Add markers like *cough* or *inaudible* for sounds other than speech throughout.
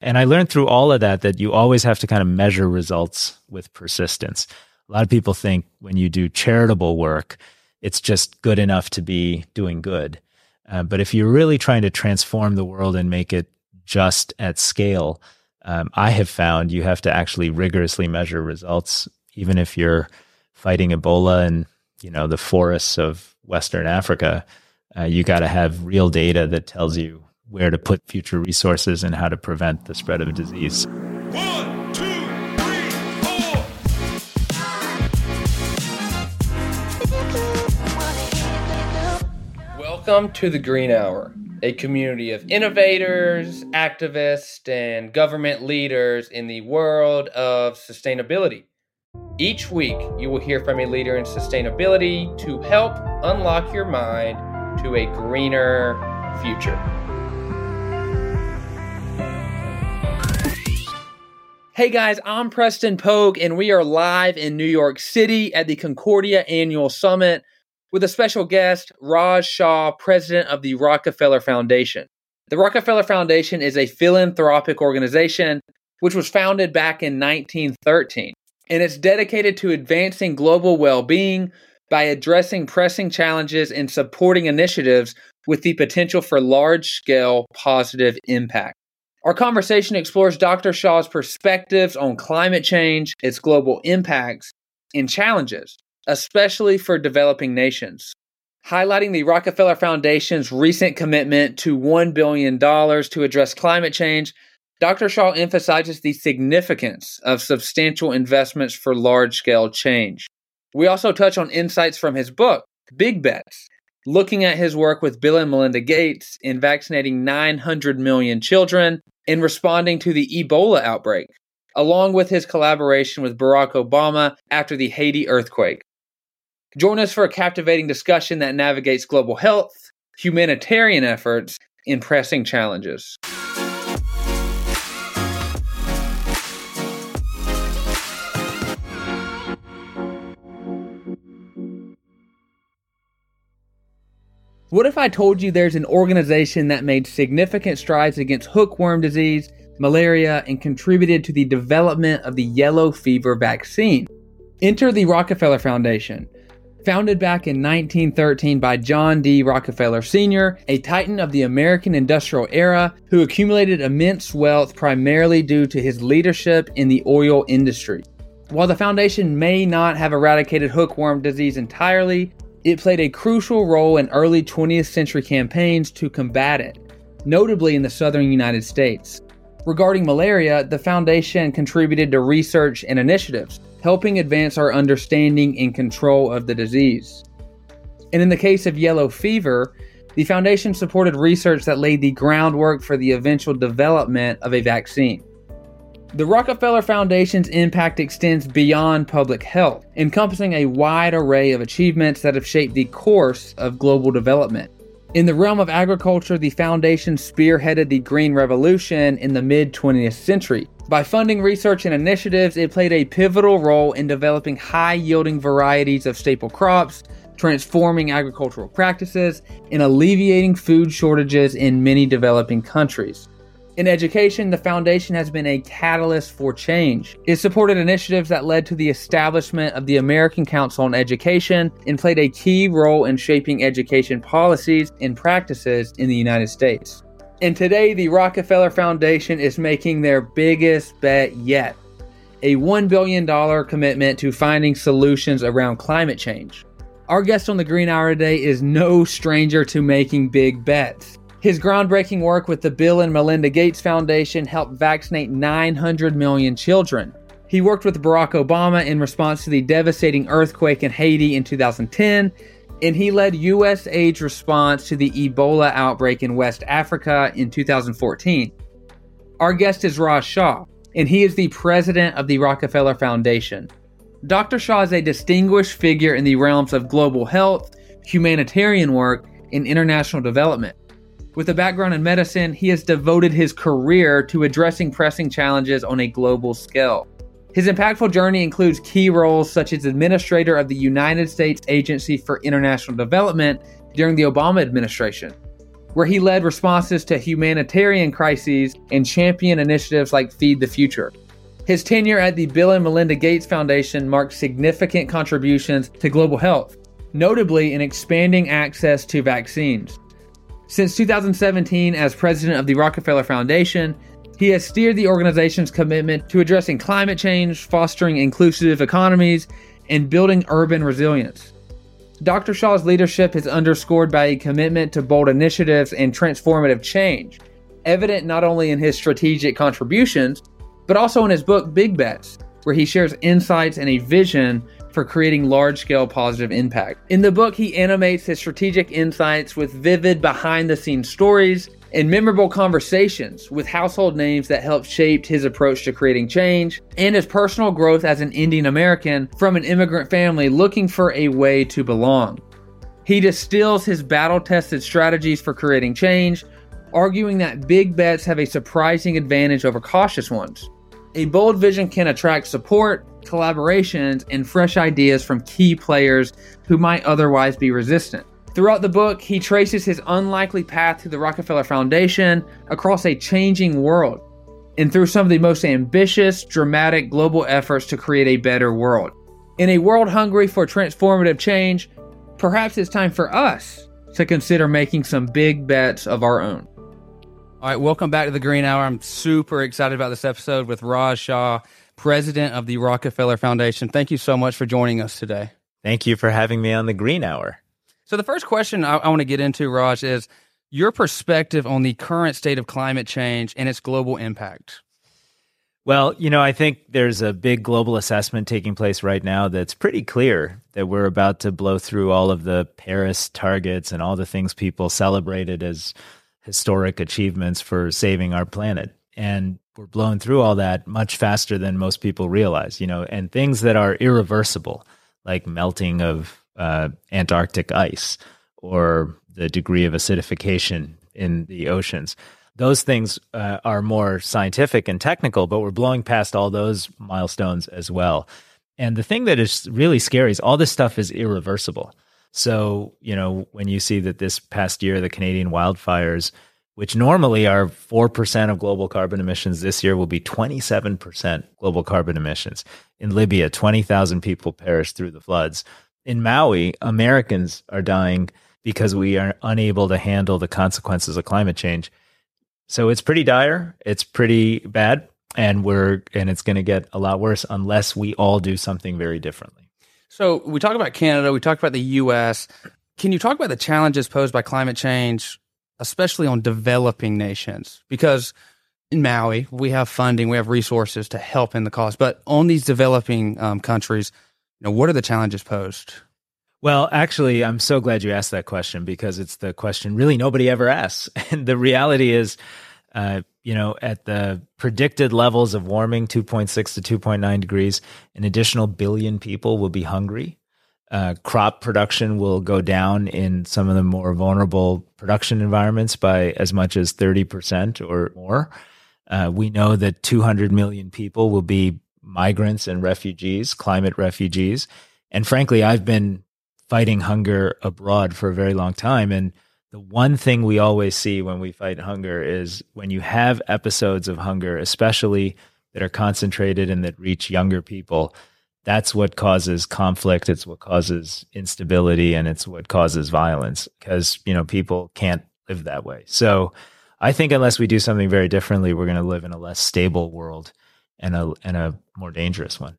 And I learned through all of that that you always have to kind of measure results with persistence. A lot of people think when you do charitable work, it's just good enough to be doing good. Uh, but if you're really trying to transform the world and make it just at scale, um, I have found you have to actually rigorously measure results, even if you're fighting Ebola in you know the forests of Western Africa. Uh, you got to have real data that tells you where to put future resources and how to prevent the spread of disease. One, two, three, four. Welcome to the Green Hour a community of innovators, activists, and government leaders in the world of sustainability. Each week, you will hear from a leader in sustainability to help unlock your mind to a greener future. Hey guys, I'm Preston Pogue, and we are live in New York City at the Concordia Annual Summit with a special guest, Raj Shah, president of the Rockefeller Foundation. The Rockefeller Foundation is a philanthropic organization which was founded back in 1913, and it's dedicated to advancing global well being by addressing pressing challenges and supporting initiatives with the potential for large scale positive impact. Our conversation explores Dr. Shah's perspectives on climate change, its global impacts, and challenges especially for developing nations. Highlighting the Rockefeller Foundation's recent commitment to $1 billion to address climate change, Dr. Shah emphasizes the significance of substantial investments for large scale change. We also touch on insights from his book, Big Bets, looking at his work with Bill and Melinda Gates in vaccinating 900 million children in responding to the Ebola outbreak, along with his collaboration with Barack Obama after the Haiti earthquake. Join us for a captivating discussion that navigates global health, humanitarian efforts, and pressing challenges. What if I told you there's an organization that made significant strides against hookworm disease, malaria, and contributed to the development of the yellow fever vaccine? Enter the Rockefeller Foundation Founded back in 1913 by John D. Rockefeller Sr., a titan of the American industrial era who accumulated immense wealth primarily due to his leadership in the oil industry. While the foundation may not have eradicated hookworm disease entirely, it played a crucial role in early 20th century campaigns to combat it, notably in the southern United States. Regarding malaria, the foundation contributed to research and initiatives helping advance our understanding and control of the disease. And in the case of yellow fever, the foundation supported research that laid the groundwork for the eventual development of a vaccine. The Rockefeller Foundation's impact extends beyond public health, encompassing a wide array of achievements that have shaped the course of global development. In the realm of agriculture, the foundation spearheaded the Green Revolution in the mid 20th century. By funding research and initiatives, it played a pivotal role in developing high yielding varieties of staple crops, transforming agricultural practices, and alleviating food shortages in many developing countries. In education, the foundation has been a catalyst for change. It supported initiatives that led to the establishment of the American Council on Education and played a key role in shaping education policies and practices in the United States. And today, the Rockefeller Foundation is making their biggest bet yet a $1 billion commitment to finding solutions around climate change. Our guest on the Green Hour today is no stranger to making big bets. His groundbreaking work with the Bill and Melinda Gates Foundation helped vaccinate 900 million children. He worked with Barack Obama in response to the devastating earthquake in Haiti in 2010, and he led USAID's response to the Ebola outbreak in West Africa in 2014. Our guest is Raj Shah, and he is the president of the Rockefeller Foundation. Dr. Shah is a distinguished figure in the realms of global health, humanitarian work, and international development. With a background in medicine, he has devoted his career to addressing pressing challenges on a global scale. His impactful journey includes key roles such as administrator of the United States Agency for International Development during the Obama administration, where he led responses to humanitarian crises and championed initiatives like Feed the Future. His tenure at the Bill and Melinda Gates Foundation marked significant contributions to global health, notably in expanding access to vaccines. Since 2017, as president of the Rockefeller Foundation, he has steered the organization's commitment to addressing climate change, fostering inclusive economies, and building urban resilience. Dr. Shah's leadership is underscored by a commitment to bold initiatives and transformative change, evident not only in his strategic contributions, but also in his book Big Bets, where he shares insights and a vision for creating large scale positive impact. In the book, he animates his strategic insights with vivid behind the scenes stories and memorable conversations with household names that helped shape his approach to creating change and his personal growth as an Indian American from an immigrant family looking for a way to belong. He distills his battle tested strategies for creating change, arguing that big bets have a surprising advantage over cautious ones. A bold vision can attract support, collaborations, and fresh ideas from key players who might otherwise be resistant. Throughout the book, he traces his unlikely path to the Rockefeller Foundation across a changing world and through some of the most ambitious, dramatic global efforts to create a better world. In a world hungry for transformative change, perhaps it's time for us to consider making some big bets of our own. All right, welcome back to the Green Hour. I'm super excited about this episode with Raj Shah, president of the Rockefeller Foundation. Thank you so much for joining us today. Thank you for having me on the Green Hour. So, the first question I, I want to get into, Raj, is your perspective on the current state of climate change and its global impact. Well, you know, I think there's a big global assessment taking place right now that's pretty clear that we're about to blow through all of the Paris targets and all the things people celebrated as historic achievements for saving our planet. And we're blowing through all that much faster than most people realize, you know, and things that are irreversible, like melting of uh, Antarctic ice or the degree of acidification in the oceans. Those things uh, are more scientific and technical, but we're blowing past all those milestones as well. And the thing that is really scary is all this stuff is irreversible. So, you know, when you see that this past year, the Canadian wildfires, which normally are 4% of global carbon emissions, this year will be 27% global carbon emissions. In Libya, 20,000 people perished through the floods in Maui, Americans are dying because we are unable to handle the consequences of climate change. So it's pretty dire. It's pretty bad, and we're and it's going to get a lot worse unless we all do something very differently. So we talk about Canada. We talk about the U.S. Can you talk about the challenges posed by climate change, especially on developing nations? Because in Maui, we have funding, we have resources to help in the cause, but on these developing um, countries you know, what are the challenges posed? Well, actually, I'm so glad you asked that question because it's the question really nobody ever asks. *laughs* And the reality is, uh, you know, at the predicted levels of warming, 2.6 to 2.9 degrees, an additional billion people will be hungry. Uh, crop production will go down in some of the more vulnerable production environments by as much as 30% or more. Uh, we know that 200 million people will be migrants and refugees, climate refugees. And frankly, I've been fighting hunger abroad for a very long time. And the one thing we always see when we fight hunger is when you have episodes of hunger, especially that are concentrated and that reach younger people, that's what causes conflict. It's what causes instability and it's what causes violence because, you know, people can't live that way. So I think unless we do something very differently, we're going to live in a less stable world and a and a more dangerous one.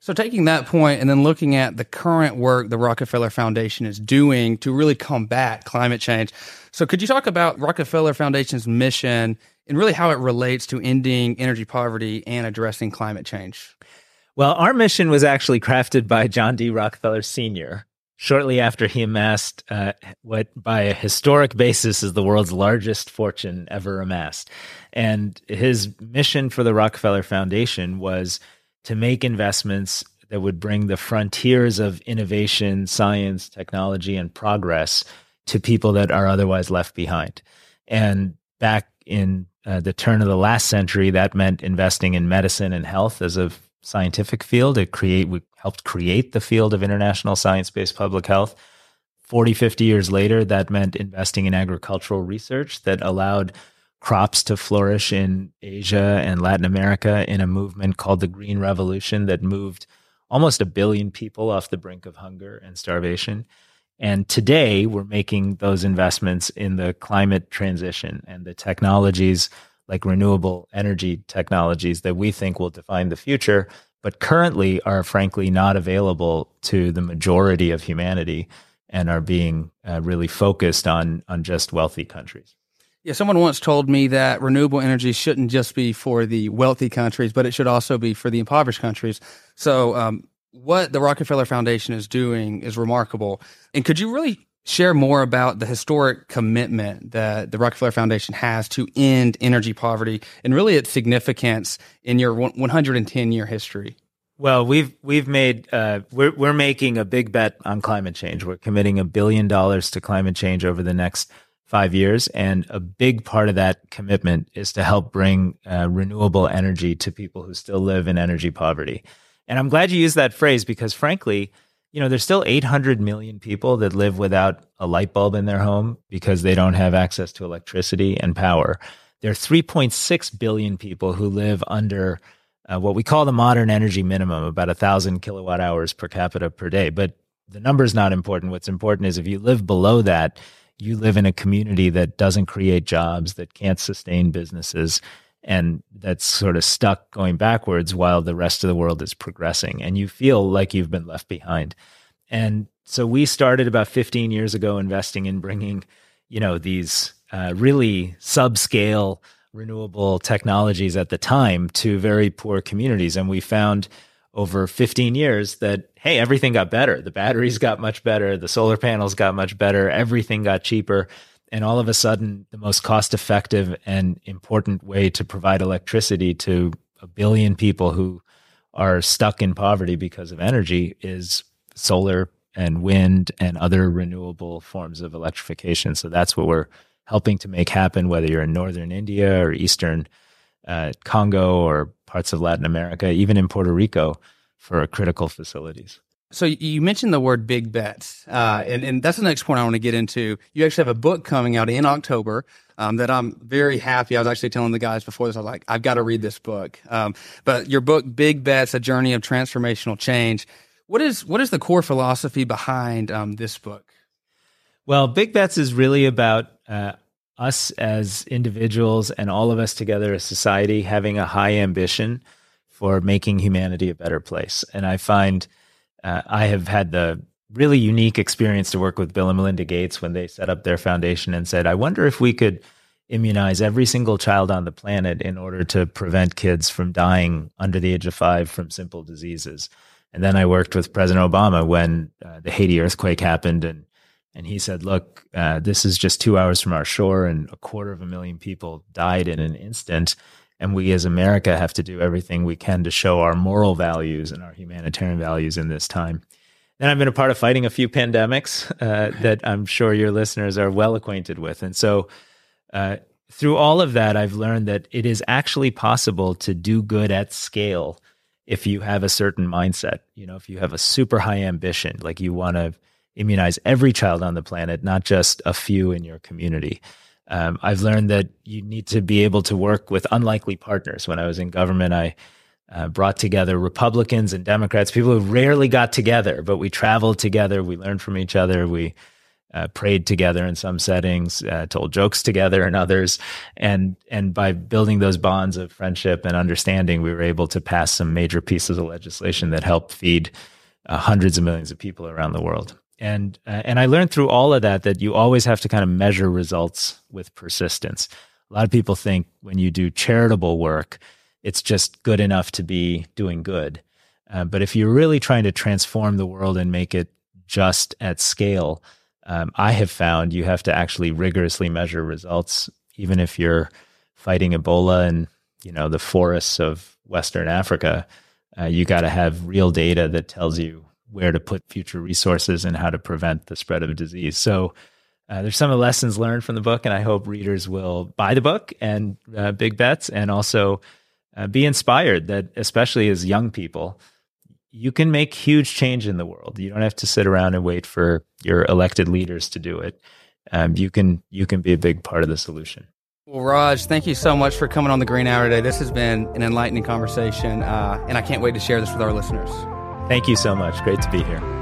So, taking that point and then looking at the current work the Rockefeller Foundation is doing to really combat climate change. So, could you talk about Rockefeller Foundation's mission and really how it relates to ending energy poverty and addressing climate change? Well, our mission was actually crafted by John D. Rockefeller Sr. shortly after he amassed uh, what, by a historic basis, is the world's largest fortune ever amassed. And his mission for the Rockefeller Foundation was to make investments that would bring the frontiers of innovation, science, technology, and progress to people that are otherwise left behind. And back in uh, the turn of the last century, that meant investing in medicine and health as a scientific field. It create we helped create the field of international science-based public health. 40, 50 years later, that meant investing in agricultural research that allowed crops to flourish in Asia and Latin America in a movement called the Green Revolution that moved almost a billion people off the brink of hunger and starvation. And today we're making those investments in the climate transition and the technologies like renewable energy technologies that we think will define the future, but currently are frankly not available to the majority of humanity and are being uh, really focused on on just wealthy countries. Yeah, someone once told me that renewable energy shouldn't just be for the wealthy countries, but it should also be for the impoverished countries. So, um, what the Rockefeller Foundation is doing is remarkable. And could you really share more about the historic commitment that the Rockefeller Foundation has to end energy poverty and really its significance in your 110 year history? Well, we've we've made uh, we're we're making a big bet on climate change. We're committing a billion dollars to climate change over the next five years. And a big part of that commitment is to help bring uh, renewable energy to people who still live in energy poverty. And I'm glad you used that phrase because, frankly, you know, there's still 800 million people that live without a light bulb in their home because they don't have access to electricity and power. There are 3.6 billion people who live under uh, what we call the modern energy minimum, about a thousand kilowatt hours per capita per day. But the number is not important. What's important is if you live below that, you live in a community that doesn't create jobs, that can't sustain businesses, and that's sort of stuck going backwards while the rest of the world is progressing. And you feel like you've been left behind. And so we started about 15 years ago investing in bringing, you know, these uh, really subscale renewable technologies at the time to very poor communities. And we found over 15 years that hey everything got better the batteries got much better the solar panels got much better everything got cheaper and all of a sudden the most cost effective and important way to provide electricity to a billion people who are stuck in poverty because of energy is solar and wind and other renewable forms of electrification so that's what we're helping to make happen whether you're in northern india or eastern uh, congo or parts of Latin America, even in Puerto Rico for critical facilities. So you mentioned the word big bets, uh, and, and that's the next point I want to get into. You actually have a book coming out in October um, that I'm very happy. I was actually telling the guys before this, I was like, I've got to read this book. Um, but your book, Big Bets: A Journey of Transformational Change. What is what is the core philosophy behind um, this book? Well, Big Bets is really about uh, us as individuals and all of us together as society having a high ambition for making humanity a better place. And I find uh, I have had the really unique experience to work with Bill and Melinda Gates when they set up their foundation and said, I wonder if we could immunize every single child on the planet in order to prevent kids from dying under the age of five from simple diseases. And then I worked with President Obama when uh, the Haiti earthquake happened and and he said, Look, uh, this is just two hours from our shore, and a quarter of a million people died in an instant. And we as America have to do everything we can to show our moral values and our humanitarian values in this time. Then I've been a part of fighting a few pandemics uh, *laughs* that I'm sure your listeners are well acquainted with. And so, uh, through all of that, I've learned that it is actually possible to do good at scale if you have a certain mindset. You know, if you have a super high ambition, like you want to immunize every child on the planet, not just a few in your community. Um, I've learned that you need to be able to work with unlikely partners. When I was in government, I uh, brought together Republicans and Democrats, people who rarely got together, but we traveled together, we learned from each other, we uh, prayed together in some settings, uh, told jokes together in others, and and by building those bonds of friendship and understanding, we were able to pass some major pieces of legislation that helped feed uh, hundreds of millions of people around the world and uh, and I learned through all of that that you always have to kind of measure results with persistence. A lot of people think when you do charitable work, it's just good enough to be doing good. Uh, but if you're really trying to transform the world and make it just at scale, um, I have found you have to actually rigorously measure results, even if you're fighting Ebola in you know the forests of Western Africa. Uh, you got to have real data that tells you where to put future resources and how to prevent the spread of a disease. So uh, there's some of the lessons learned from the book, and I hope readers will buy the book and uh, Big Bets, and also uh, be inspired that, especially as young people, you can make huge change in the world. You don't have to sit around and wait for your elected leaders to do it. Um, you can you can be a big part of the solution. Well, Raj, thank you so much for coming on the Green Hour today. This has been an enlightening conversation, uh, and I can't wait to share this with our listeners. Thank you so much. Great to be here.